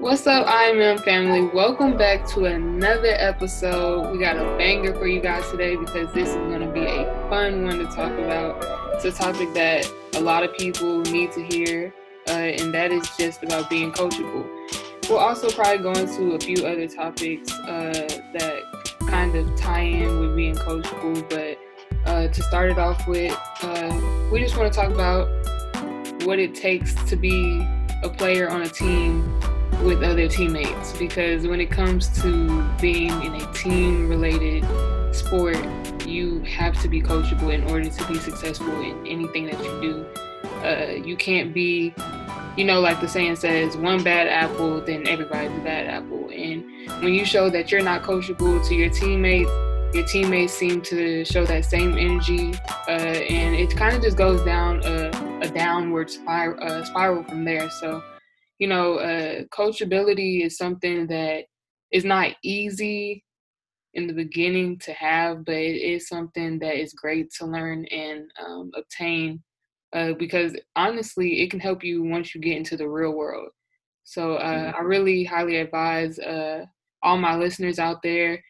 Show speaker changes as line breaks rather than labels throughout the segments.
What's up, IMM family? Welcome back to another episode. We got a banger for you guys today because this is going to be a fun one to talk about. It's a topic that a lot of people need to hear, uh, and that is just about being coachable. We'll also probably go into a few other topics uh, that kind of tie in with being coachable, but uh, to start it off with, uh, we just want to talk about what it takes to be a player on a team with other teammates because when it comes to being in a team related sport, you have to be coachable in order to be successful in anything that you do. Uh, you can't be, you know, like the saying says, one bad apple, then everybody's a bad apple. And when you show that you're not coachable to your teammates, your teammates seem to show that same energy, uh, and it kind of just goes down a, a downward spiral, uh, spiral from there. So you know, uh, coachability is something that is not easy in the beginning to have, but it is something that is great to learn and um, obtain uh, because honestly, it can help you once you get into the real world. So uh. I really highly advise uh, all my listeners out there.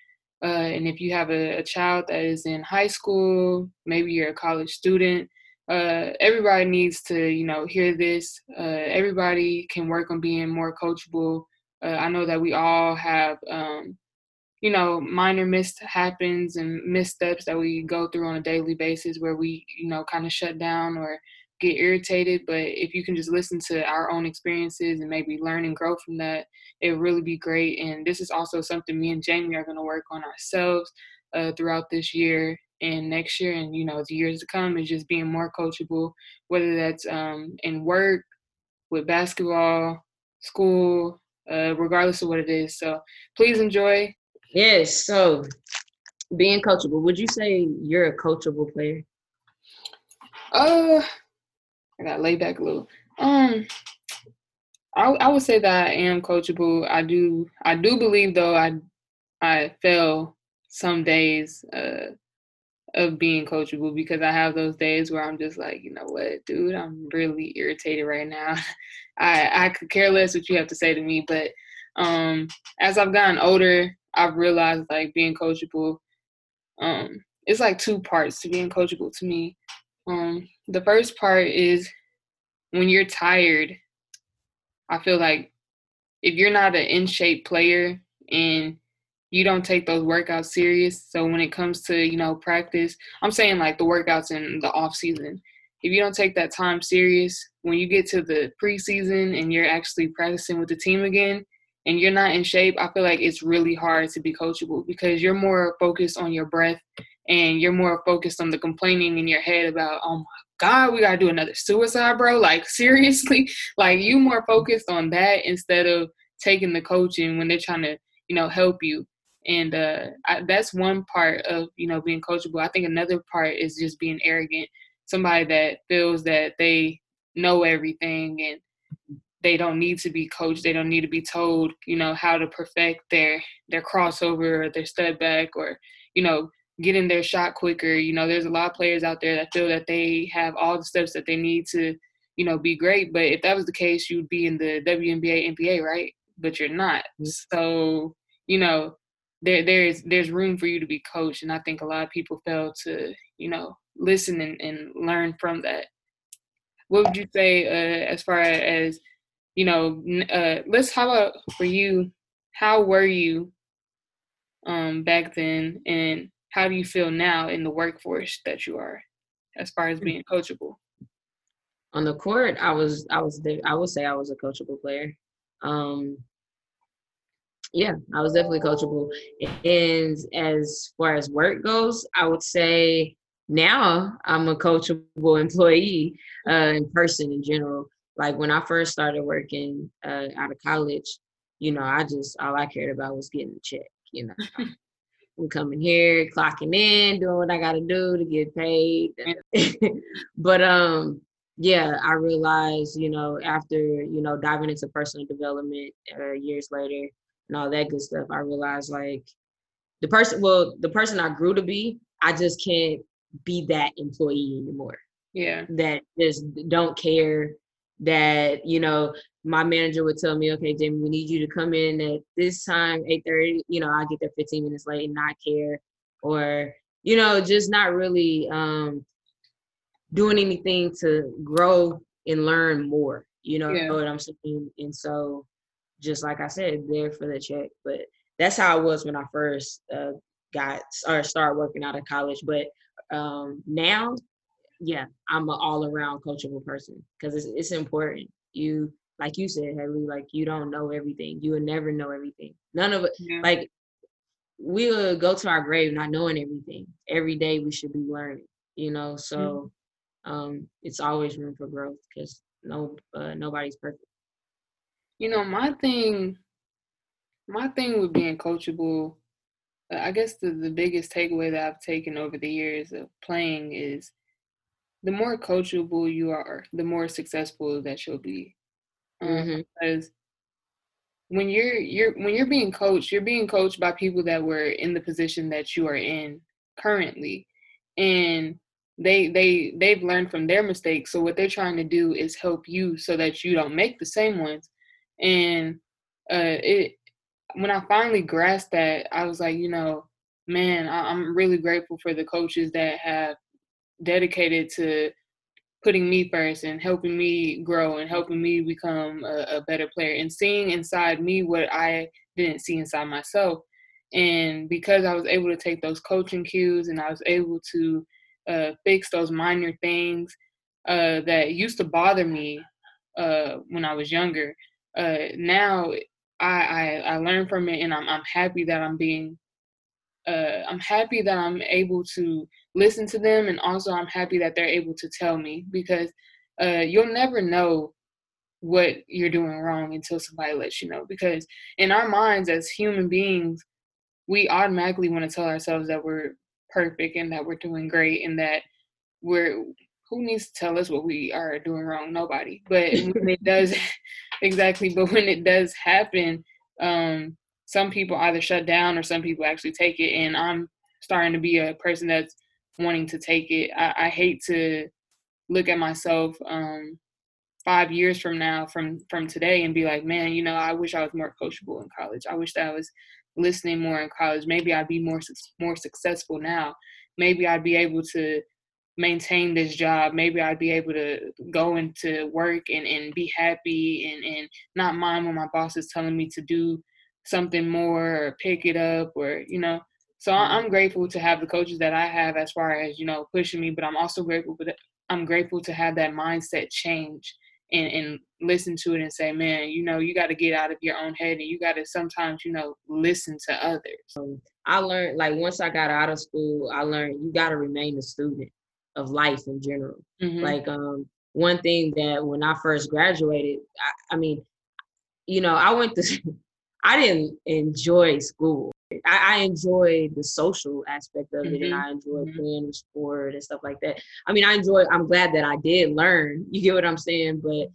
Uh, and if you have a, a child that is in high school, maybe you're a college student, uh, everybody needs to, you know, hear this. Uh, everybody can work on being more coachable. Uh, I know that we all have, um, you know, minor mishaps and missteps that we go through on a daily basis where we, you know, kind of shut down or get irritated. But if you can just listen to our own experiences and maybe learn and grow from that, it would really be great. And this is also something me and Jamie are going to work on ourselves uh, throughout this year and next year and you know the years to come is just being more coachable whether that's um, in work with basketball school uh, regardless of what it is. So please enjoy.
Yes so being coachable would you say you're a coachable player?
Uh i got laid back a little. Um I, I would say that i am coachable. I do i do believe though i i fail some days uh of being coachable because I have those days where I'm just like, you know what, dude, I'm really irritated right now. I I could care less what you have to say to me, but um as I've gotten older, I've realized like being coachable um it's like two parts to being coachable to me. Um the first part is when you're tired, I feel like if you're not an in shape player and you don't take those workouts serious. So when it comes to, you know, practice, I'm saying like the workouts in the off season. If you don't take that time serious, when you get to the preseason and you're actually practicing with the team again and you're not in shape, I feel like it's really hard to be coachable because you're more focused on your breath and you're more focused on the complaining in your head about, oh my God, we gotta do another suicide, bro. Like seriously, like you more focused on that instead of taking the coaching when they're trying to, you know, help you and uh, I, that's one part of you know being coachable. I think another part is just being arrogant. Somebody that feels that they know everything and they don't need to be coached. They don't need to be told you know how to perfect their their crossover or their step back or you know getting their shot quicker. You know there's a lot of players out there that feel that they have all the steps that they need to you know be great. But if that was the case you'd be in the WNBA NBA right? But you're not. So you know there there's there's room for you to be coached and i think a lot of people fail to you know listen and, and learn from that. What would you say uh, as far as you know uh, let's how about for you how were you um, back then and how do you feel now in the workforce that you are as far as being coachable?
On the court i was i was i would say i was a coachable player. Um, yeah, I was definitely coachable. And as far as work goes, I would say now I'm a coachable employee uh, in person in general. Like when I first started working uh, out of college, you know, I just all I cared about was getting a check. You know, I'm coming here, clocking in, doing what I got to do to get paid. but um, yeah, I realized, you know, after you know diving into personal development uh, years later, and all that good stuff, I realized like the person, well, the person I grew to be, I just can't be that employee anymore.
Yeah.
That just don't care that, you know, my manager would tell me, okay, Jamie, we need you to come in at this time, 8:30. You know, I get there 15 minutes late and not care. Or, you know, just not really um doing anything to grow and learn more. You know yeah. what I'm saying? And so just like I said, there for the check. But that's how it was when I first uh, got or started working out of college. But um, now, yeah, I'm an all around coachable person because it's it's important. You like you said, Haley, like you don't know everything. You will never know everything. None of it. Yeah. Like we'll go to our grave not knowing everything. Every day we should be learning. You know, so mm-hmm. um, it's always room for growth because no uh, nobody's perfect.
You know, my thing, my thing with being coachable, I guess the, the biggest takeaway that I've taken over the years of playing is the more coachable you are, the more successful that you'll be. Um, mm-hmm. Because when you're you're when you're being coached, you're being coached by people that were in the position that you are in currently, and they they they've learned from their mistakes. So what they're trying to do is help you so that you don't make the same ones. And uh, it when I finally grasped that, I was like, you know, man, I, I'm really grateful for the coaches that have dedicated to putting me first and helping me grow and helping me become a, a, better player and seeing inside me what I didn't see inside myself. And because I was able to take those coaching cues and I was able to uh, fix those minor things uh, that used to bother me uh, when I was younger, uh, now I, I, I learn from it and I'm, I'm happy that I'm being uh, I'm happy that I'm able to listen to them, and also I'm happy that they're able to tell me because uh, you'll never know what you're doing wrong until somebody lets you know. Because in our minds as human beings, we automatically want to tell ourselves that we're perfect and that we're doing great and that we're who needs to tell us what we are doing wrong? Nobody. But when it does exactly, but when it does happen, um, some people either shut down or some people actually take it. And I'm starting to be a person that's wanting to take it. I, I hate to look at myself um, five years from now, from from today, and be like, man, you know, I wish I was more coachable in college. I wish that I was listening more in college. Maybe I'd be more more successful now. Maybe I'd be able to maintain this job. Maybe I'd be able to go into work and, and be happy and, and not mind when my boss is telling me to do something more or pick it up or you know so mm-hmm. i'm grateful to have the coaches that i have as far as you know pushing me but i'm also grateful for that i'm grateful to have that mindset change and, and listen to it and say man you know you got to get out of your own head and you got to sometimes you know listen to others
um, i learned like once i got out of school i learned you got to remain a student of life in general mm-hmm. like um one thing that when i first graduated I, I mean you know i went to I didn't enjoy school. I, I enjoyed the social aspect of it mm-hmm. and I enjoyed mm-hmm. playing sport and stuff like that. I mean, I enjoy, I'm glad that I did learn. You get what I'm saying? But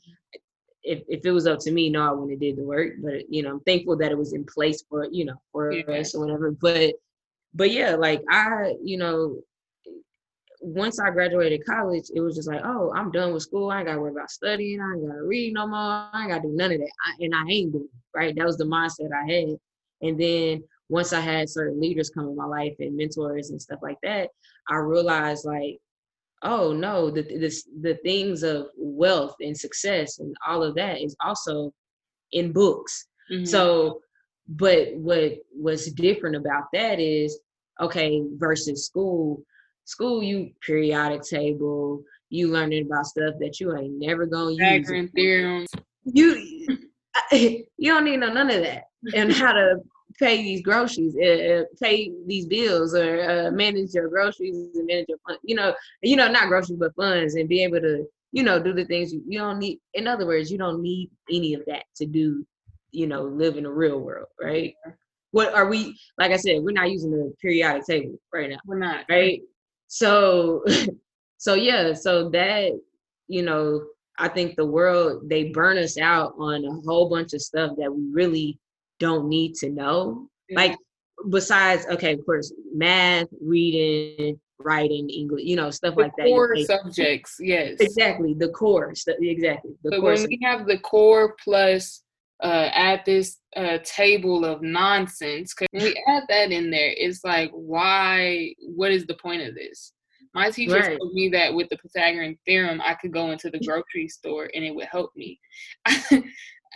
if, if it was up to me, no, I wouldn't have did the work. But you know, I'm thankful that it was in place for, you know, for yeah. us or whatever. But but yeah, like I, you know, once I graduated college, it was just like, oh, I'm done with school. I ain't gotta worry about studying. I ain't gotta read no more. I ain't gotta do none of that. I, and I ain't doing it, right. That was the mindset I had. And then once I had certain leaders come in my life and mentors and stuff like that, I realized like, oh no, the the, the things of wealth and success and all of that is also in books. Mm-hmm. So, but what what's different about that is okay versus school school you periodic table you learning about stuff that you ain't never gonna use. theorems you you don't need no none of that. And how to pay these groceries uh, pay these bills or uh, manage your groceries and manage your fun, you know you know not groceries but funds and be able to you know do the things you, you don't need in other words you don't need any of that to do you know live in the real world right? What are we like i said we're not using the periodic table right now
we're not.
right so so yeah so that you know i think the world they burn us out on a whole bunch of stuff that we really don't need to know like besides okay of course math reading writing, English, you know, stuff
the
like that.
Core subjects, yes.
Exactly, the core, exactly. The
but
core
when we have the core plus uh, add this uh, table of nonsense, because when we add that in there, it's like, why? What is the point of this? My teacher right. told me that with the Pythagorean theorem, I could go into the grocery store and it would help me.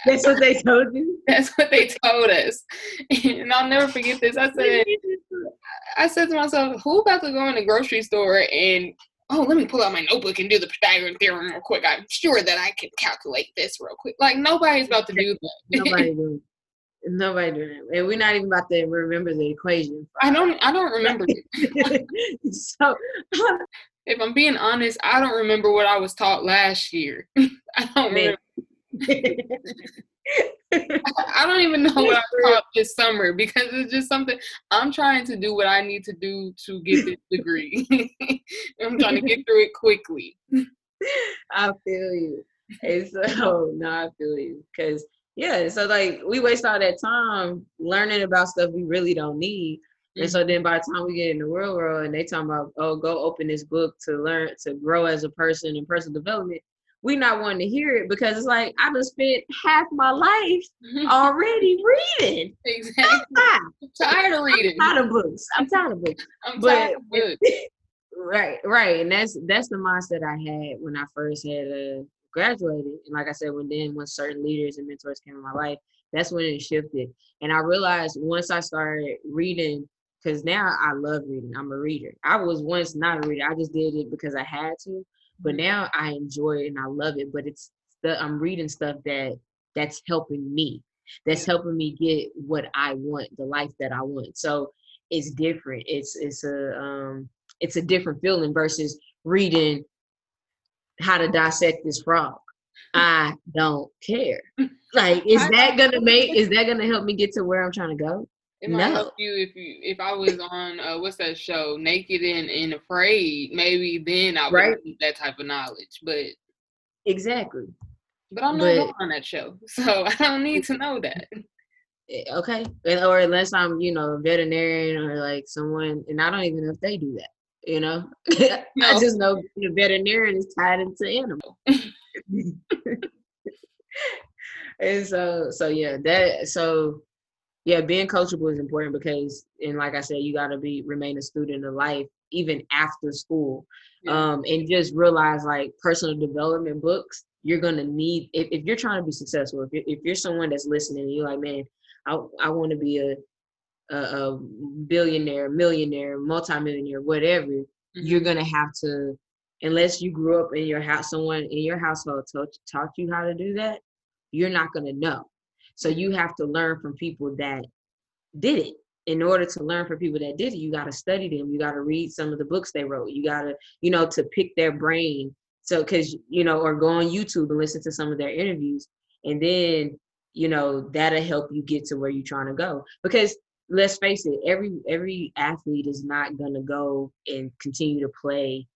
That's what they told you.
That's what they told us, and I'll never forget this. I said, I said to myself, "Who about to go in the grocery store and oh, let me pull out my notebook and do the Pythagorean theorem real quick. I'm sure that I can calculate this real quick. Like nobody's about to do that.
Nobody doing. Nobody doing it, and we're not even about to remember the equation.
I don't. I don't remember it. so, if I'm being honest, I don't remember what I was taught last year. I don't remember. I don't even know what I taught this summer because it's just something I'm trying to do what I need to do to get this degree. I'm trying to get through it quickly.
I feel you. And so no, I feel you. Cause yeah, so like we waste all that time learning about stuff we really don't need. Mm-hmm. And so then by the time we get in the real world and they talk about, oh, go open this book to learn to grow as a person and personal development, we not wanting to hear it because it's like I just spent half my life already reading.
Exactly. I'm tired of reading.
I'm tired of books. I'm tired of books.
I'm but, tired of books.
right, right, and that's that's the mindset I had when I first had uh, graduated. And like I said, when then when certain leaders and mentors came in my life, that's when it shifted. And I realized once I started reading, because now I love reading. I'm a reader. I was once not a reader. I just did it because I had to but now I enjoy it and I love it. But it's the I'm reading stuff that that's helping me. That's helping me get what I want, the life that I want. So it's different. It's it's a um it's a different feeling versus reading how to dissect this frog. I don't care. Like, is that gonna make? Is that gonna help me get to where I'm trying to go?
It might no. help you if you if I was on uh, what's that show, Naked and, and Afraid. Maybe then I would right. need that type of knowledge. But
exactly.
But I'm not but, on that show, so I don't need to know that.
Eh, okay, or unless I'm, you know, a veterinarian or like someone, and I don't even know if they do that. You know, no. I just know the veterinarian is tied into animal. and so, so yeah, that so yeah, being coachable is important because, and like I said, you got to be remain a student of life even after school, yeah. um, and just realize like personal development books. You're gonna need if, if you're trying to be successful. If you're, if you're someone that's listening, and you're like, man, I I want to be a, a, a billionaire, millionaire, multimillionaire, whatever. Mm-hmm. You're gonna have to, unless you grew up in your house, someone in your household taught taught you how to do that. You're not gonna know. So you have to learn from people that did it. In order to learn from people that did it, you got to study them. You got to read some of the books they wrote. You got to, you know, to pick their brain. So, because, you know, or go on YouTube and listen to some of their interviews. And then, you know, that'll help you get to where you're trying to go. Because let's face it, every every athlete is not gonna go and continue to play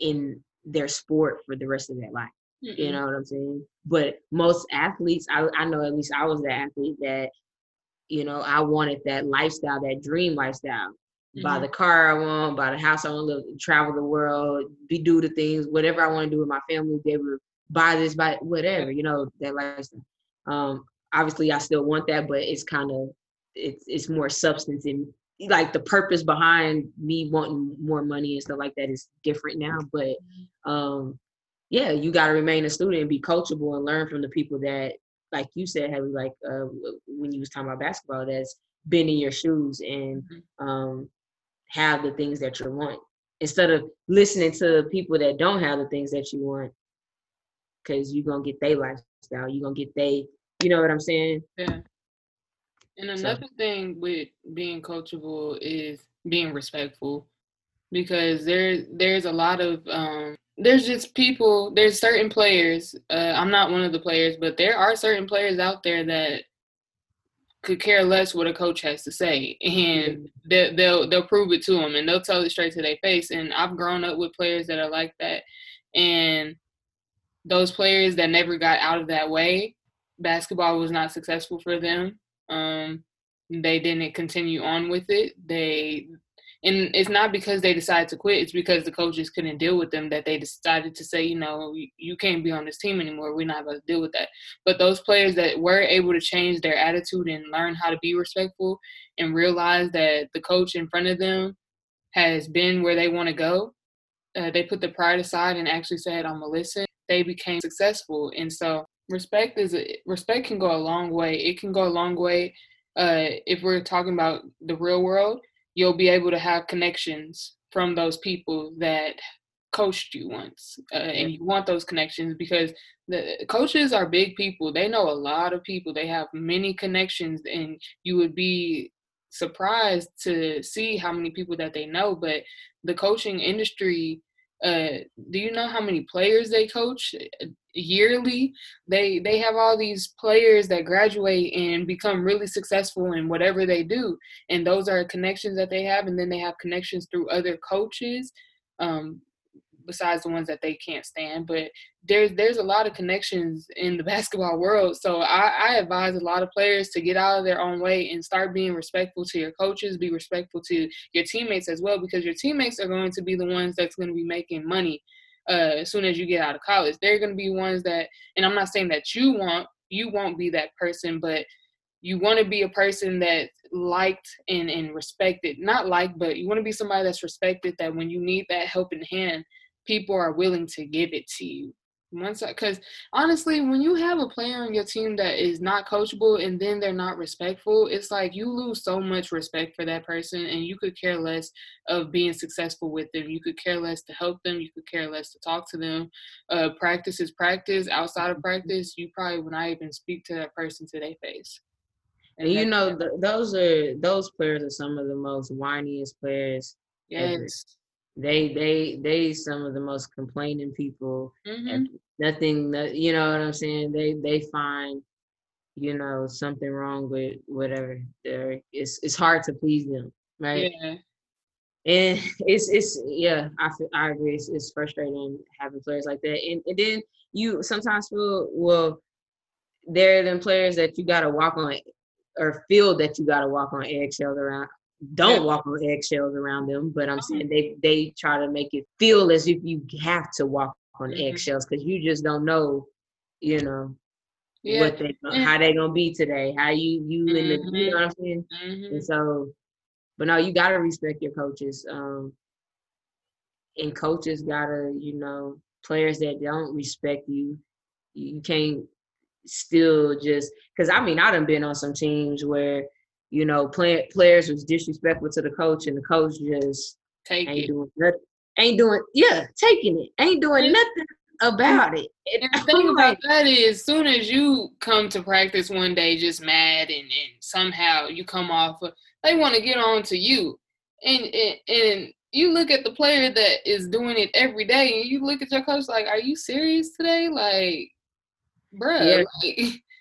in their sport for the rest of their life. Mm-hmm. You know what I'm saying? But most athletes, I, I know at least I was the athlete that, you know, I wanted that lifestyle, that dream lifestyle. Mm-hmm. Buy the car I want, buy the house I want to live, travel the world, be do the things, whatever I want to do with my family, be able to buy this, buy whatever, you know, that lifestyle. Um, obviously I still want that, but it's kind of it's it's more substance and like the purpose behind me wanting more money and stuff like that is different now. But mm-hmm. um yeah, you got to remain a student and be coachable and learn from the people that, like you said, have like uh, when you was talking about basketball, that's been in your shoes and mm-hmm. um, have the things that you want instead of listening to people that don't have the things that you want because you're gonna get their lifestyle you're gonna get they you know what i'm saying
yeah and another so. thing with being coachable is being respectful because there there's a lot of um there's just people there's certain players uh, i'm not one of the players but there are certain players out there that could care less what a coach has to say. And they, they'll they'll prove it to them and they'll tell it straight to their face. And i've grown up with players that are like that. And those players that never got out of that way basketball was not successful for them. Um, they didn't continue on with it. They and it's not because they decided to quit it's because the coaches couldn't deal with them that they decided to say you know you can't be on this team anymore. We're not going to deal with that. But those players that were able to change their attitude and learn how to be respectful and realize that the coach in front of them has been where they want to go uh, they put the pride aside and actually said i'm to listen they became successful. And so respect is a, respect can go a long way. It can go a long way uh, if we're talking about the real world you'll be able to have connections from those people that coached you once uh, and you want those connections because the coaches are big people. They know a lot of people. They have many connections and you would be surprised to see how many people that they know but the coaching industry uh, do you know how many players they coach yearly they they have all these players that graduate and become really successful in whatever they do. And those are connections that they have and then they have connections through other coaches um, besides the ones that they can't stand. But there's there's a lot of connections in the basketball world. So I, I advise a lot of players to get out of their own way and start being respectful to your coaches be respectful to your teammates as well because your teammates are going to be the ones that's going to be making money uh, as soon as you get out of college. They're going to be ones that, and I'm not saying that you want, you won't be that person, but you want to be a person that liked and, and respected. Not liked, but you want to be somebody that's respected that when you need that helping hand, people are willing to give it to you once because honestly when you have a player on your team that is not coachable and then they're not respectful it's like you lose so much respect for that person and you could care less of being successful with them. You could care less to help them. You could care less to talk to them. Uh, practice is practice. Outside of mm-hmm. practice you probably would not even speak to that person to their face.
And, and you know those are those players are some of the most whiniest players
yes
they they they some of the most complaining people mm-hmm. nothing you know what i'm saying they they find you know something wrong with whatever they're it's it's hard to please them right
yeah.
and it's it's yeah i i agree it's, it's frustrating having players like that and, and then you sometimes feel well they're them players that you got to walk on or feel that you got to walk on eggshells around don't walk on eggshells around them, but I'm saying they they try to make it feel as if you have to walk on mm-hmm. eggshells because you just don't know, you know, yeah. what they how they gonna be today, how you you mm-hmm. in the you know what I'm saying, mm-hmm. and so, but no, you gotta respect your coaches, um, and coaches gotta you know players that don't respect you, you can't still just because I mean I done been on some teams where you know, play, players was disrespectful to the coach, and the coach just
Take
ain't
it.
doing nothing. Ain't doing, yeah, taking it. Ain't doing nothing about it.
And the thing about that is, as soon as you come to practice one day just mad, and, and somehow you come off, they want to get on to you, and, and and you look at the player that is doing it every day, and you look at your coach like, "Are you serious today?" Like, bruh, yeah. like,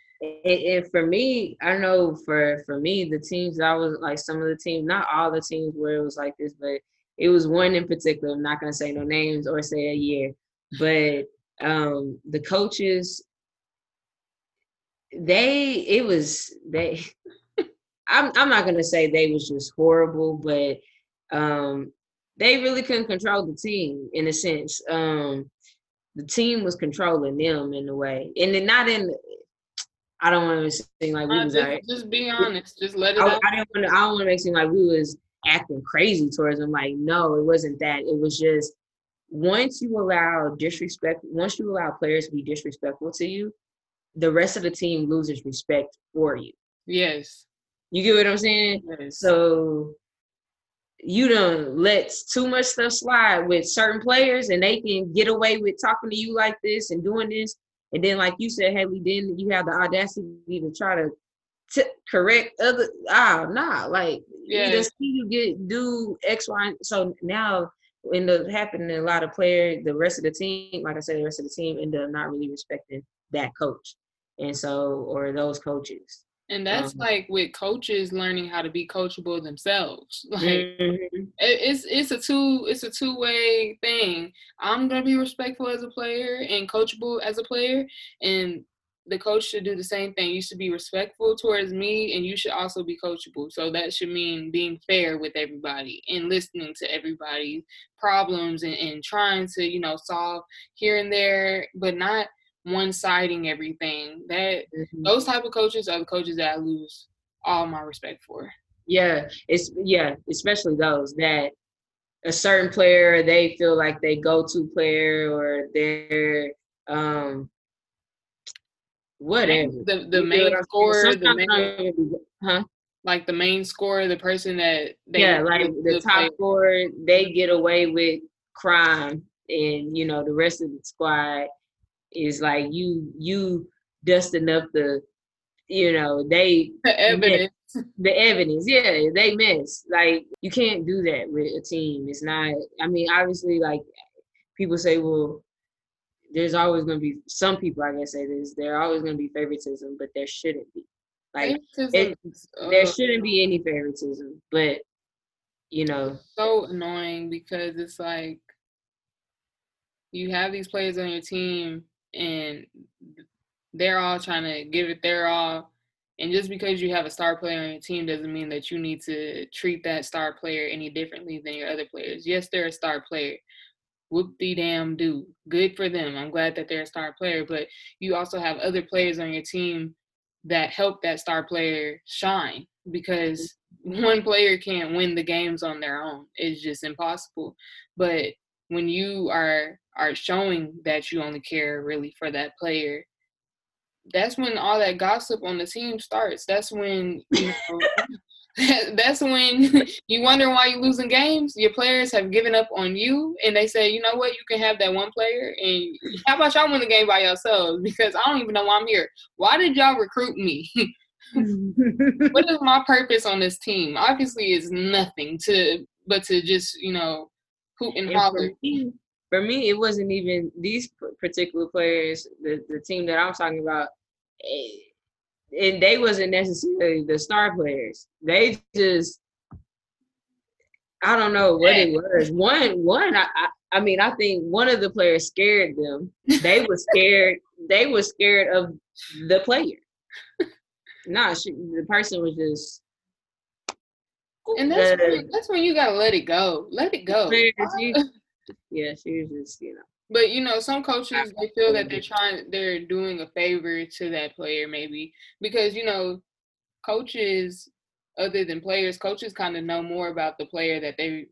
and, for me, I know for for me, the teams I was like some of the teams, not all the teams where it was like this, but it was one in particular. I'm not gonna say no names or say a year, but um the coaches, they it was they. I'm I'm not gonna say they was just horrible, but um they really couldn't control the team in a sense. Um the team was controlling them in a way, and then not in I don't want to seem like we was
just, just be honest. Just let it I.
I didn't want to. I don't want to make it seem like we was acting crazy towards him. Like, no, it wasn't that. It was just once you allow disrespect, once you allow players to be disrespectful to you, the rest of the team loses respect for you.
Yes.
You get what I'm saying?
Yes.
So you don't let too much stuff slide with certain players and they can get away with talking to you like this and doing this and then, like you said, Haley, then you have the audacity to try to t- correct other. Ah, nah, like yeah. you just see you get do X, Y. So now, end up happening, a lot of players, the rest of the team, like I said, the rest of the team end up not really respecting that coach, and so or those coaches.
And that's um, like with coaches learning how to be coachable themselves. Like mm-hmm. it's it's a two it's a two way thing. I'm gonna be respectful as a player and coachable as a player, and the coach should do the same thing. You should be respectful towards me, and you should also be coachable. So that should mean being fair with everybody and listening to everybody's problems and, and trying to, you know, solve here and there, but not one-siding everything. That mm-hmm. those type of coaches are the coaches that I lose all my respect for.
Yeah, it's yeah, especially those that a certain player they feel like they go-to player or they're um whatever.
The the main scorer, the main, huh? Like the main scorer, the person that
yeah, like the top scorer, they get away with crime, and you know the rest of the squad is like you you dusting up the you know they
the evidence
the evidence yeah they miss like you can't do that with a team it's not i mean obviously like people say well there's always going to be some people, I guess, say this. There always going to be favoritism, but there shouldn't be. Like it, uh, there shouldn't be any favoritism, but you know,
so annoying because it's like you have these players on your team and they're all trying to give it their all. And just because you have a star player on your team doesn't mean that you need to treat that star player any differently than your other players. Yes, they're a star player, whoop de damn do. Good for them. I'm glad that they're a star player, but you also have other players on your team that help that star player shine because one player can't win the games on their own. It's just impossible. But when you are are showing that you only care really for that player, that's when all that gossip on the team starts. That's when you know, that's when you wonder why you're losing games. Your players have given up on you, and they say, you know what, you can have that one player, and how about y'all win the game by yourselves? Because I don't even know why I'm here. Why did y'all recruit me? what is my purpose on this team? Obviously, it's nothing to but to just you know hoot and, and holler.
For me, for me, it wasn't even these particular players. The the team that I'm talking about. Eh, and they wasn't necessarily the star players. They just I don't know what it was. One one I, I, I mean I think one of the players scared them. They were scared. they were scared of the player. nah, she, the person was just.
And that's when, that's when you gotta let it go. Let it go.
She, yeah, she was just you know.
But you know, some coaches they feel that they're trying, they're doing a favor to that player, maybe because you know, coaches other than players, coaches kind of know more about the player that they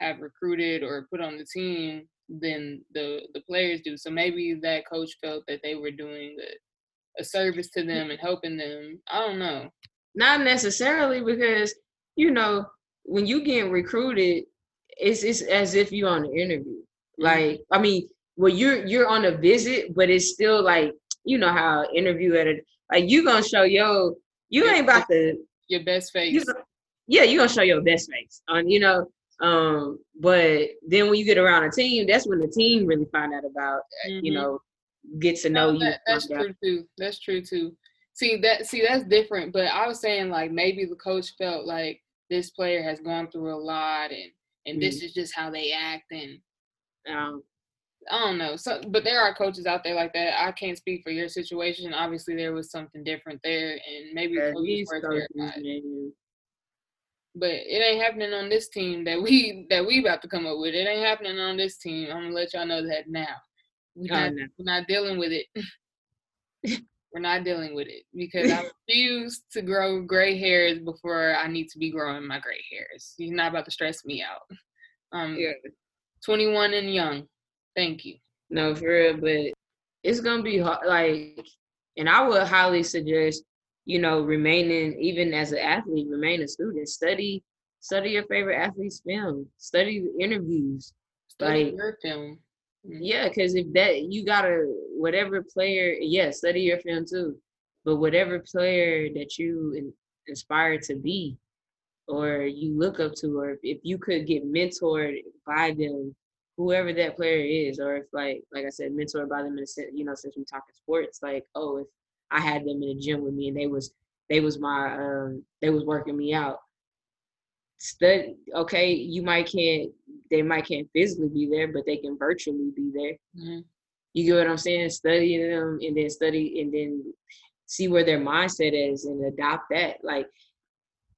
have recruited or put on the team than the the players do. So maybe that coach felt that they were doing a, a service to them and helping them. I don't know.
Not necessarily because you know when you get recruited, it's it's as if you're on an interview. Mm-hmm. Like I mean, well you're you're on a visit, but it's still like you know how interview at a like you gonna show yo you ain't about to
your best face. You
yeah, you gonna show your best face on you know. Um, but then when you get around a team, that's when the team really find out about mm-hmm. you know get to know no,
that, you. That's true out. too. That's true too. See that see that's different. But I was saying like maybe the coach felt like this player has gone through a lot and and mm-hmm. this is just how they act and um I don't know. So, but there are coaches out there like that. I can't speak for your situation. Obviously, there was something different there, and maybe yeah, coaches were terrified. But it ain't happening on this team that we that we about to come up with. It ain't happening on this team. I'm gonna let y'all know that now. We're not, no. we're not dealing with it. we're not dealing with it because I refuse to grow gray hairs before I need to be growing my gray hairs. You're not about to stress me out. Um, yeah. 21 and young. Thank you.
No, for real, but it's gonna be hard. Like, and I would highly suggest, you know, remaining even as an athlete, remain a student. Study, study your favorite athlete's film. Study interviews.
Study like, your film.
Mm-hmm. Yeah, because if that you gotta whatever player, yeah, study your film too. But whatever player that you in, inspire to be, or you look up to, or if you could get mentored by them whoever that player is, or if like like I said, mentored by them in a sense, you know, since we're talking sports, like oh, if I had them in the gym with me and they was they was my um they was working me out. Study okay, you might can't they might can't physically be there, but they can virtually be there. Mm-hmm. You get what I'm saying? Study them and then study and then see where their mindset is and adopt that. Like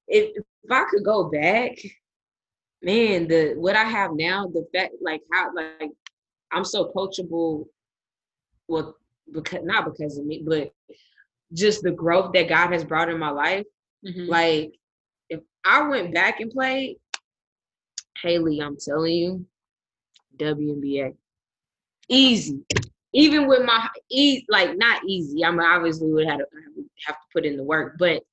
if if I could go back, man, the what I have now, the fact like how like I'm so coachable. Well, because not because of me, but just the growth that God has brought in my life. Mm-hmm. Like if I went back and played, Haley, I'm telling you, WNBA, easy. Even with my e like not easy. I'm obviously would have to have to put in the work, but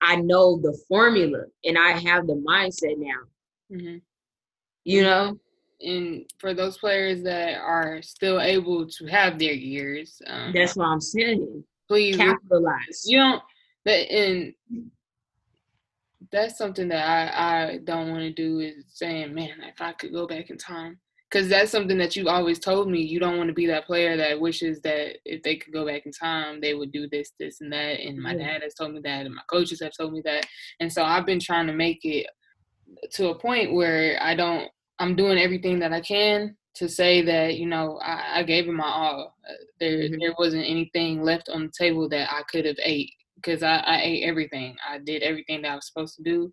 I know the formula and I have the mindset now. Mm-hmm. You know,
and for those players that are still able to have their years,
um, that's what I'm saying. Please capitalize.
You don't. That and that's something that I I don't want to do is saying, man, if I could go back in time, because that's something that you always told me. You don't want to be that player that wishes that if they could go back in time, they would do this, this, and that. And my yeah. dad has told me that, and my coaches have told me that. And so I've been trying to make it to a point where I don't I'm doing everything that I can to say that you know I, I gave it my all. Uh, there mm-hmm. there wasn't anything left on the table that I could have ate because I, I ate everything. I did everything that I was supposed to do.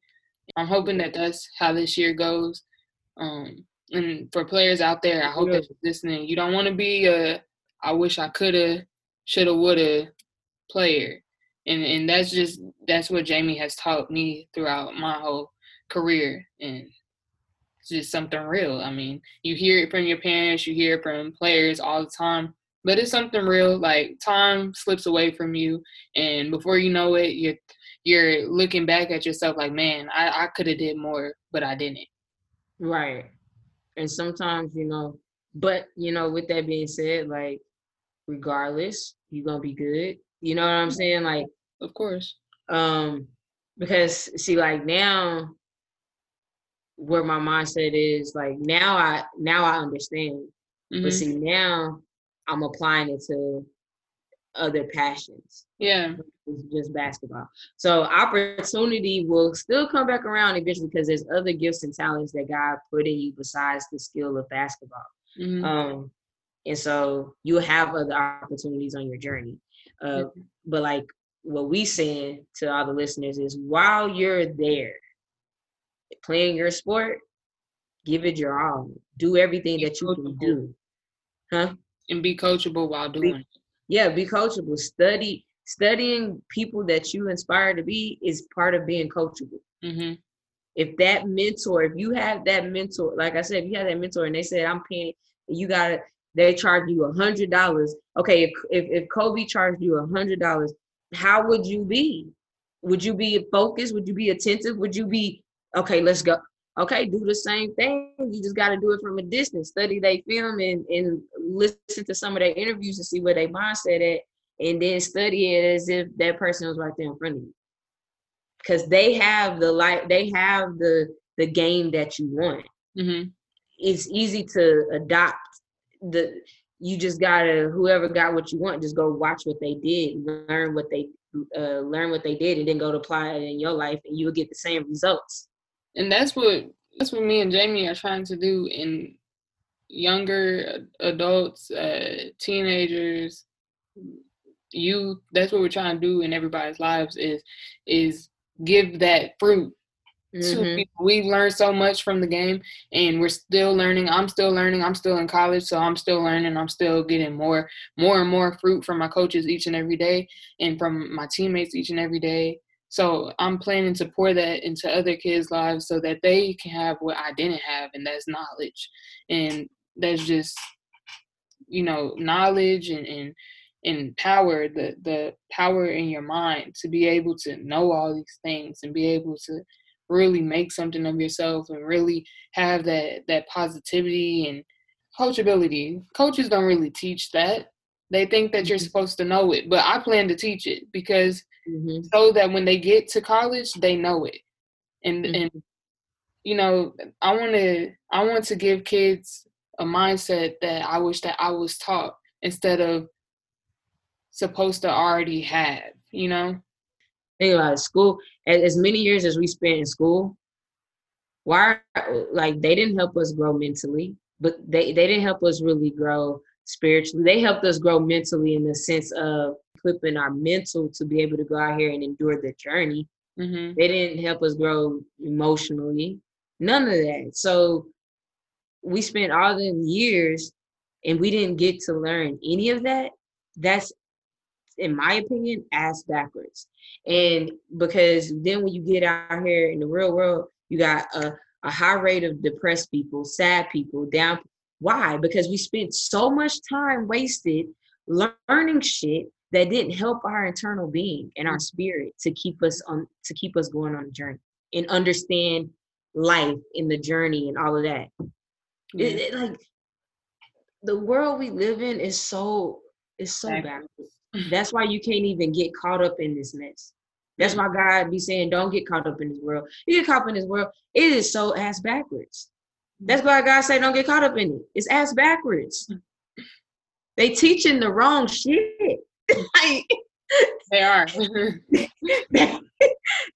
I'm hoping that that's how this year goes. Um, and for players out there, I hope yeah. that you're listening. You don't want to be a I wish I coulda, shoulda, woulda player. And and that's just that's what Jamie has taught me throughout my whole career. And it's just something real. I mean, you hear it from your parents, you hear it from players all the time, but it's something real. Like time slips away from you, and before you know it, you're you're looking back at yourself like, man, I, I could have did more, but I didn't.
Right. And sometimes, you know, but you know, with that being said, like regardless, you're gonna be good. You know what I'm saying? Like,
of course.
Um, because see, like now where my mindset is like now i now i understand mm-hmm. but see now i'm applying it to other passions
yeah
it's just basketball so opportunity will still come back around eventually because there's other gifts and talents that god put in you besides the skill of basketball mm-hmm. um and so you'll have other opportunities on your journey uh, mm-hmm. but like what we saying to all the listeners is while you're there playing your sport, give it your all. Do everything be that you coachable. can do. Huh?
And be coachable while doing
be, it. Yeah, be coachable. Study studying people that you inspire to be is part of being coachable. Mm-hmm. If that mentor, if you have that mentor, like I said, if you have that mentor and they said, I'm paying, you gotta, they charge you a hundred dollars. Okay, if, if if Kobe charged you a hundred dollars, how would you be? Would you be focused? Would you be attentive? Would you be okay, let's go. Okay, do the same thing. You just got to do it from a distance. Study they film and, and listen to some of their interviews and see where they mindset at, and then study it as if that person was right there in front of you. Because they have the life, they have the the game that you want. Mm-hmm. It's easy to adopt the. You just gotta whoever got what you want, just go watch what they did, learn what they uh, learn what they did, and then go to apply it in your life, and you'll get the same results
and that's what that's what me and Jamie are trying to do in younger adults, uh, teenagers, youth. That's what we're trying to do in everybody's lives is is give that fruit mm-hmm. We learned so much from the game, and we're still learning. I'm still learning. I'm still in college, so I'm still learning. I'm still getting more, more and more fruit from my coaches each and every day, and from my teammates each and every day. So I'm planning to pour that into other kids' lives so that they can have what I didn't have, and that's knowledge. And that's just, you know, knowledge and, and and power, the the power in your mind to be able to know all these things and be able to really make something of yourself and really have that that positivity and coachability. Coaches don't really teach that. They think that you're mm-hmm. supposed to know it, but I plan to teach it because mm-hmm. so that when they get to college, they know it. And mm-hmm. and you know, I want to I want to give kids a mindset that I wish that I was taught instead of supposed to already have. You know.
Think about it, school. As many years as we spent in school, why like they didn't help us grow mentally, but they they didn't help us really grow spiritually. They helped us grow mentally in the sense of equipping our mental to be able to go out here and endure the journey. Mm-hmm. They didn't help us grow emotionally. None of that. So we spent all them years and we didn't get to learn any of that. That's in my opinion, ass backwards. And because then when you get out here in the real world, you got a, a high rate of depressed people, sad people, down. Why? Because we spent so much time wasted learning shit that didn't help our internal being and our spirit to keep us on to keep us going on a journey and understand life in the journey and all of that. Yeah. It, it, like the world we live in is so is so backwards. That's why you can't even get caught up in this mess. That's why God be saying, don't get caught up in this world. You get caught up in this world, it is so ass backwards. That's why God said, don't get caught up in it. It's ass backwards. They teaching the wrong shit.
they are.
and, and,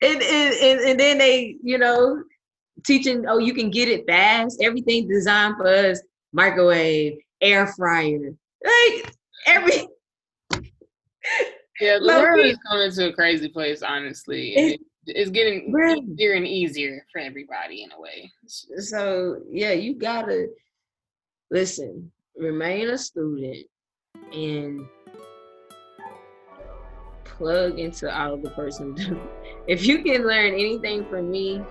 and, and then they, you know, teaching, oh, you can get it fast. Everything designed for us, microwave, air fryer. Like every
yeah, the world is coming to a crazy place, honestly. It, it's getting right. easier and easier for everybody in a way.
So yeah, you gotta listen, remain a student and plug into all the person. if you can learn anything from me,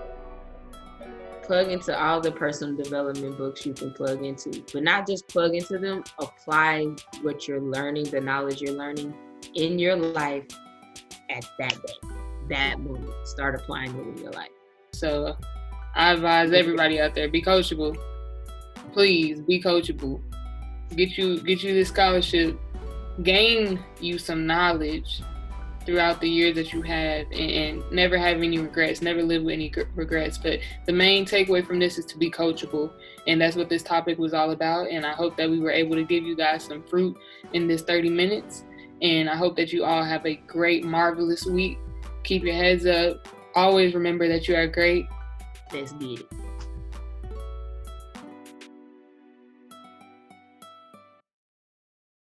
plug into all the personal development books you can plug into, but not just plug into them, apply what you're learning, the knowledge you're learning in your life at that day, that moment. Start applying it in your life.
So I advise everybody out there, be coachable. Please be coachable. Get you get you this scholarship, gain you some knowledge throughout the years that you have and, and, never have any regrets, never live with any regrets. But the main takeaway from this is to be coachable. And that's what this topic was all about. And I hope that we were able to give you guys some fruit in this 30 minutes. And I hope that you all have a great, marvelous week. Keep your heads up. Always remember that you are great.
Let's get it.